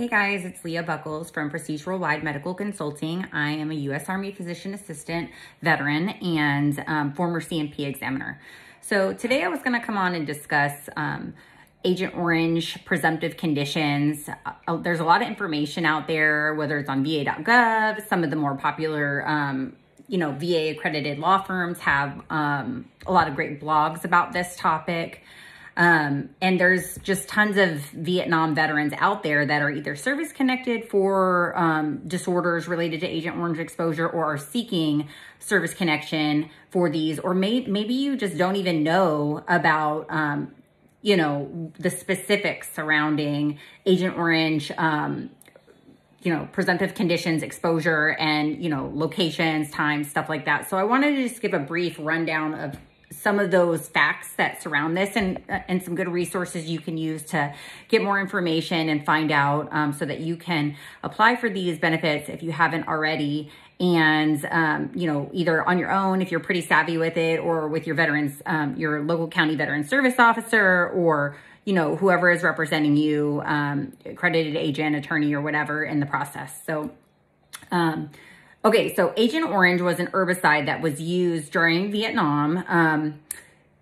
Hey guys, it's Leah Bucholz from Prestige Worldwide Medical Consulting. I am a U.S. Army Physician Assistant veteran and um, former C&P examiner. So today I was going to come on and discuss um, Agent Orange presumptive conditions. Uh, there's a lot of information out there, whether it's on VA.gov, some of the more popular um, you know, VA accredited law firms have um, a lot of great blogs about this topic. Um, and there's just tons of Vietnam veterans out there that are either service connected for um, disorders related to Agent Orange exposure or are seeking service connection for these, or may, maybe you just don't even know about, um, you know, the specifics surrounding Agent Orange, um, you know, presumptive conditions, exposure, and, you know, locations, times, stuff like that. So I wanted to just give a brief rundown of some of those facts that surround this and uh, and some good resources you can use to get more information and find out um, so that you can apply for these benefits if you haven't already. And um, you know either on your own if you're pretty savvy with it or with your veterans um, your local county veteran service officer or you know whoever is representing you um, accredited agent attorney or whatever in the process. So um, Okay, so Agent Orange was an herbicide that was used during Vietnam. Um,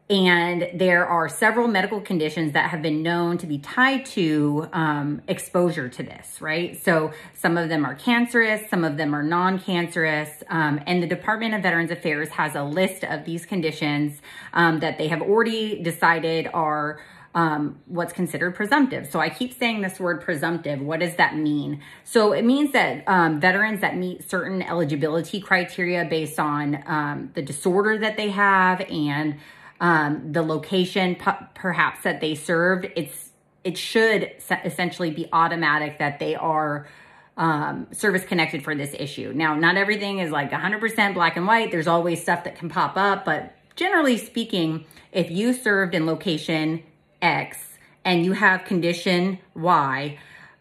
and there are several medical conditions that have been known to be tied to um, exposure to this, right? So some of them are cancerous, some of them are non cancerous. Um, and the Department of Veterans Affairs has a list of these conditions um, that they have already decided are um, what's considered presumptive. So I keep saying this word presumptive. What does that mean? So it means that um, veterans that meet certain eligibility criteria based on um, the disorder that they have and um, the location perhaps that they served, it's it should essentially be automatic that they are um, service connected for this issue. Now, not everything is like 100% black and white. There's always stuff that can pop up, but generally speaking, if you served in location X and you have condition Y,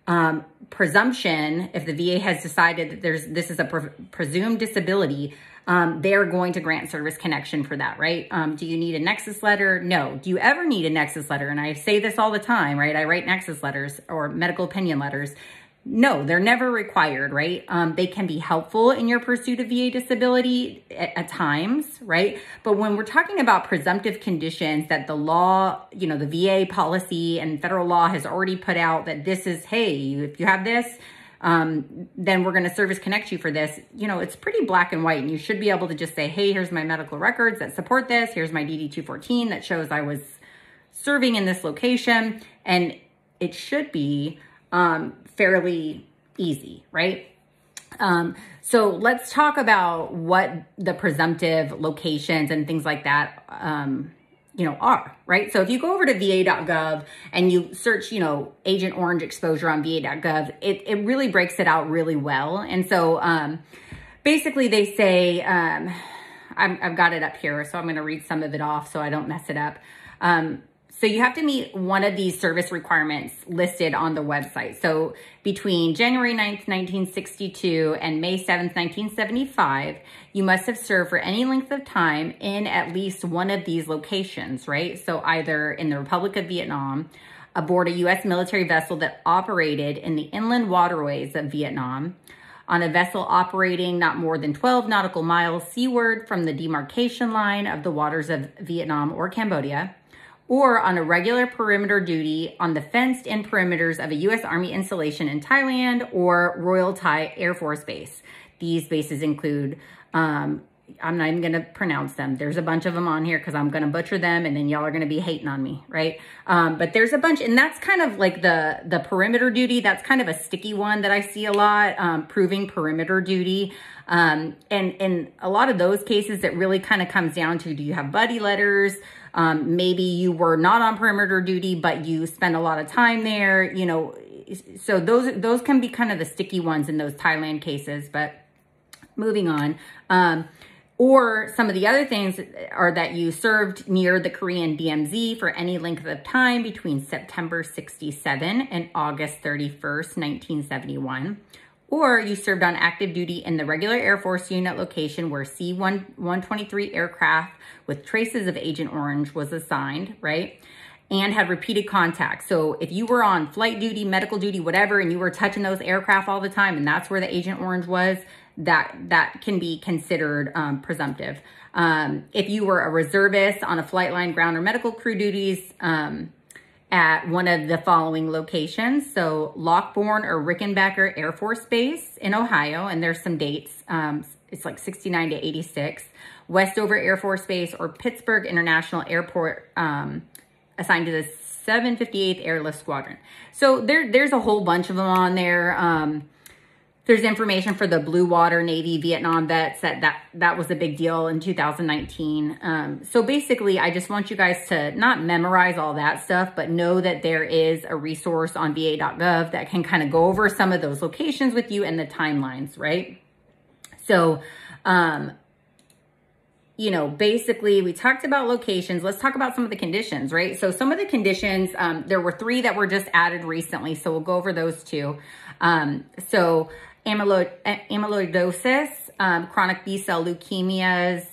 um, presumption, if the VA has decided that there's this is a pre- presumed disability, um, they're going to grant service connection for that, right? Um, do you need a nexus letter? No. Do you ever need a nexus letter? And I say this all the time, right? I write nexus letters or medical opinion letters no, they're never required, right? Um, they can be helpful in your pursuit of VA disability at, at, times, right? But when we're talking about presumptive conditions that the law, you know, the VA policy and federal law has already put out that this is, hey, if you have this, um, then we're going to service connect you for this. You know, it's pretty black and white, and you should be able to just say, hey, here's my medical records that support this. Here's my DD 214 that shows I was serving in this location. And it should be um, fairly easy, right? Um, so let's talk about what the presumptive locations and things like that, um, you know, are, right? So if you go over to va.gov and you search, you know, Agent Orange exposure on va.gov, it, it really breaks it out really well. And so um, basically they say, um, i have got it up here, so I'm going to read some of it off so I don't mess it up. Um, so you have to meet one of these service requirements listed on the website. So between January 9th, 1962 and May 7th, 1975, you must have served for any length of time in at least one of these locations, right? So either in the Republic of Vietnam, aboard a U.S. military vessel that operated in the inland waterways of Vietnam, on a vessel operating not more than 12 nautical miles seaward from the demarcation line of the waters of Vietnam or Cambodia, or on a regular perimeter duty on the fenced in perimeters of a U.S. Army installation in Thailand or Royal Thai Air Force Base. These bases include, um, I'm not even going to pronounce them. There's a bunch of them on here because I'm going to butcher them and then y'all are going to be hating on me, right? Um, but there's a bunch, and that's kind of like the, the perimeter duty. That's kind of a sticky one that I see a lot, um, proving perimeter duty. Um, and in a lot of those cases, it really kind of comes down to, do you have buddy letters? Um, maybe you were not on perimeter duty, but you spend a lot of time there, you know, so those, those can be kind of the sticky ones in those Thailand cases, but moving on. Um, or some of the other things are that you served near the Korean DMZ for any length of time between September 67 and August 31st, 1971 or you served on active duty in the regular Air Force unit location where C-123 aircraft with traces of Agent Orange was assigned, right? and had repeated contact. So if you were on flight duty, medical duty, whatever, and you were touching those aircraft all the time, and that's where the Agent Orange was, that that can be considered um, presumptive. Um, if you were a reservist on a flight line, ground, or medical crew duties um, at one of the following locations, so Lockbourne or Rickenbacker Air Force Base in Ohio, and there's some dates. Um, it's like 69 to 86. Westover Air Force Base or Pittsburgh International Airport um, assigned to the 758th Airlift Squadron. So there, there's a whole bunch of them on there. Um, there's information for the Blue Water Navy Vietnam vets that that, that was a big deal in 2019. Um, so basically, I just want you guys to not memorize all that stuff, but know that there is a resource on va.gov that can kind of go over some of those locations with you and the timelines, right? So, um, you know, basically we talked about locations. Let's talk about some of the conditions, right? So some of the conditions, um, there were three that were just added recently. So we'll go over those two. Um, so amyloid, amyloidosis, um, chronic B-cell leukemias,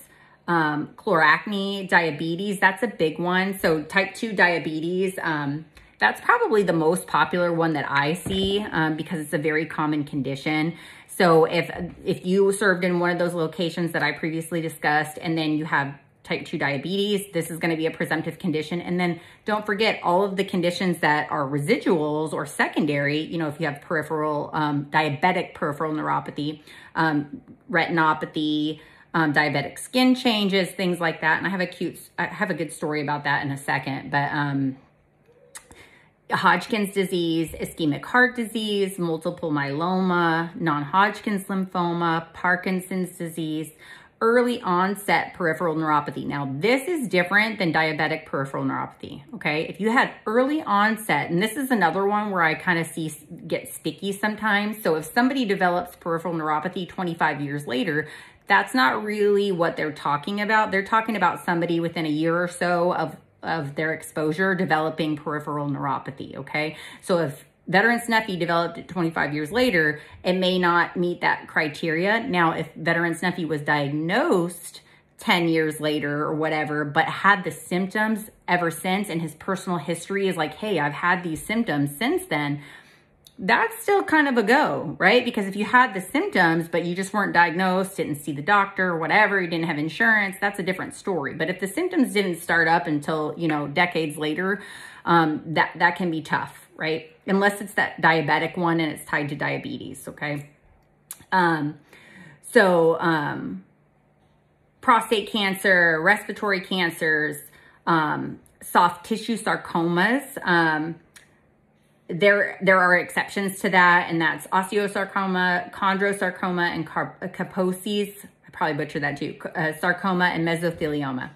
um, chloracne, diabetes, that's a big one. So type 2 diabetes, um, that's probably the most popular one that I see um, because it's a very common condition. So if if you served in one of those locations that I previously discussed and then you have type 2 diabetes, this is going to be a presumptive condition. And then don't forget all of the conditions that are residuals or secondary, you know, if you have peripheral, um, diabetic peripheral neuropathy, um, retinopathy, um, diabetic skin changes, things like that. And I have a cute, I have a good story about that in a second, but, um, Hodgkin's disease, ischemic heart disease, multiple myeloma, non-Hodgkin's lymphoma, Parkinson's disease, early onset peripheral neuropathy. Now, this is different than diabetic peripheral neuropathy, okay? If you had early onset, and this is another one where I kind of see get sticky sometimes. So if somebody develops peripheral neuropathy 25 years later, that's not really what they're talking about. They're talking about somebody within a year or so of, of their exposure developing peripheral neuropathy, okay? So if Veteran Snuffy developed it 25 years later, it may not meet that criteria. Now, if Veteran Snuffy was diagnosed 10 years later or whatever, but had the symptoms ever since, and his personal history is like, hey, I've had these symptoms since then, that's still kind of a go, right? Because if you had the symptoms, but you just weren't diagnosed, didn't see the doctor or whatever, you didn't have insurance, that's a different story. But if the symptoms didn't start up until, you know, decades later, um, that, that can be tough right? Unless it's that diabetic one and it's tied to diabetes, okay? Um, so, um, prostate cancer, respiratory cancers, um, soft tissue sarcomas, um, there there are exceptions to that, and that's osteosarcoma, chondrosarcoma, and Kaposi's. I probably butchered that too. Uh, sarcoma and mesothelioma.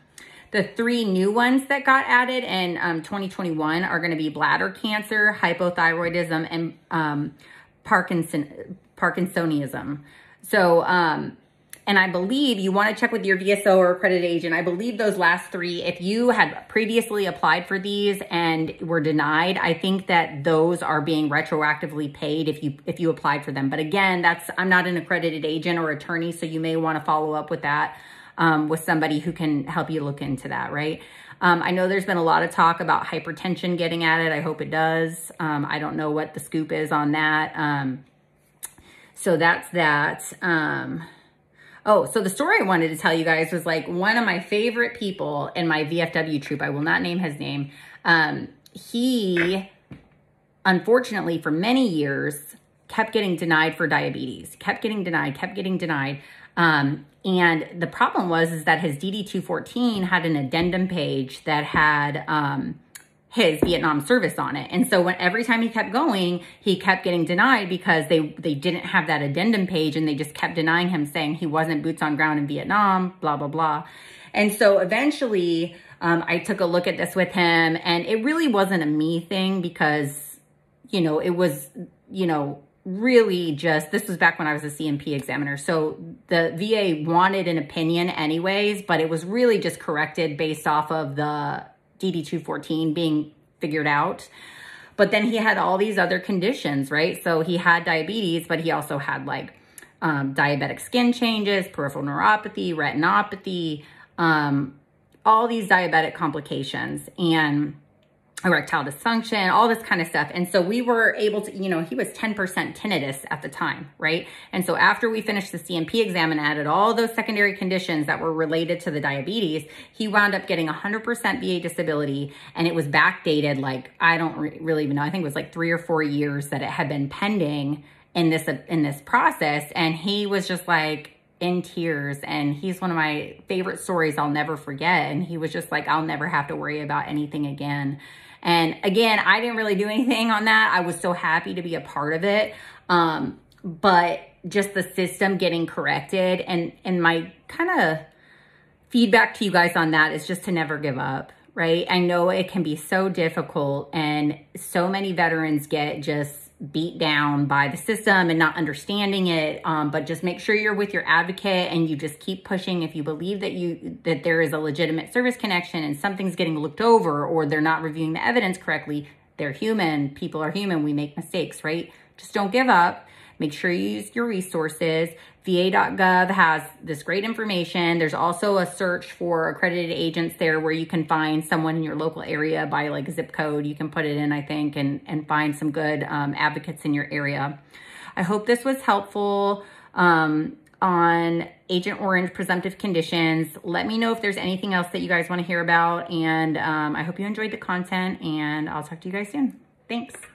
The three new ones that got added in um, 2021 are going to be bladder cancer, hypothyroidism, and um, Parkinson Parkinsonism. So, um, and I believe you want to check with your VSO or accredited agent. I believe those last three, if you had previously applied for these and were denied, I think that those are being retroactively paid if you if you applied for them. But again, that's I'm not an accredited agent or attorney, so you may want to follow up with that um, with somebody who can help you look into that, right? Um, I know there's been a lot of talk about hypertension getting at it. I hope it does. Um, I don't know what the scoop is on that. Um, so that's that. Um, oh, so the story I wanted to tell you guys was like one of my favorite people in my VFW troop. I will not name his name. Um, he, unfortunately, for many years, kept getting denied for diabetes, kept getting denied, kept getting denied. Um, and the problem was is that his DD214 had an addendum page that had um, his Vietnam service on it. And so when every time he kept going, he kept getting denied because they they didn't have that addendum page and they just kept denying him saying he wasn't boots on ground in Vietnam, blah blah blah. And so eventually um, I took a look at this with him and it really wasn't a me thing because you know, it was, you know, really just this was back when I was a C&P examiner. So the VA wanted an opinion anyways, but it was really just corrected based off of the DD214 being figured out. But then he had all these other conditions, right? So he had diabetes, but he also had like um, diabetic skin changes, peripheral neuropathy, retinopathy, um, all these diabetic complications. And erectile dysfunction, all this kind of stuff. And so we were able to, you know, he was 10% tinnitus at the time, right? And so after we finished the C&P exam and added all those secondary conditions that were related to the diabetes, he wound up getting 100% VA disability and it was backdated like I don't re- really even know. I think it was like 3 or 4 years that it had been pending in this in this process and he was just like in tears and he's one of my favorite stories I'll never forget and he was just like I'll never have to worry about anything again and again, I didn't really do anything on that. I was so happy to be a part of it. Um, but just the system getting corrected and and my kind of feedback to you guys on that is just to never give up right i know it can be so difficult and so many veterans get just beat down by the system and not understanding it um, but just make sure you're with your advocate and you just keep pushing. If you believe that you that there is a legitimate service connection and something's getting looked over or they're not reviewing the evidence correctly they're human. People are human. We make mistakes right? Just don't give up. Make sure you use your resources. VA.gov has this great information. There's also a search for accredited agents there where you can find someone in your local area by like zip code. You can put it in, I think, and, and find some good um, advocates in your area. I hope this was helpful um, on Agent Orange presumptive conditions. Let me know if there's anything else that you guys want to hear about. And um, I hope you enjoyed the content, and I'll talk to you guys soon. Thanks.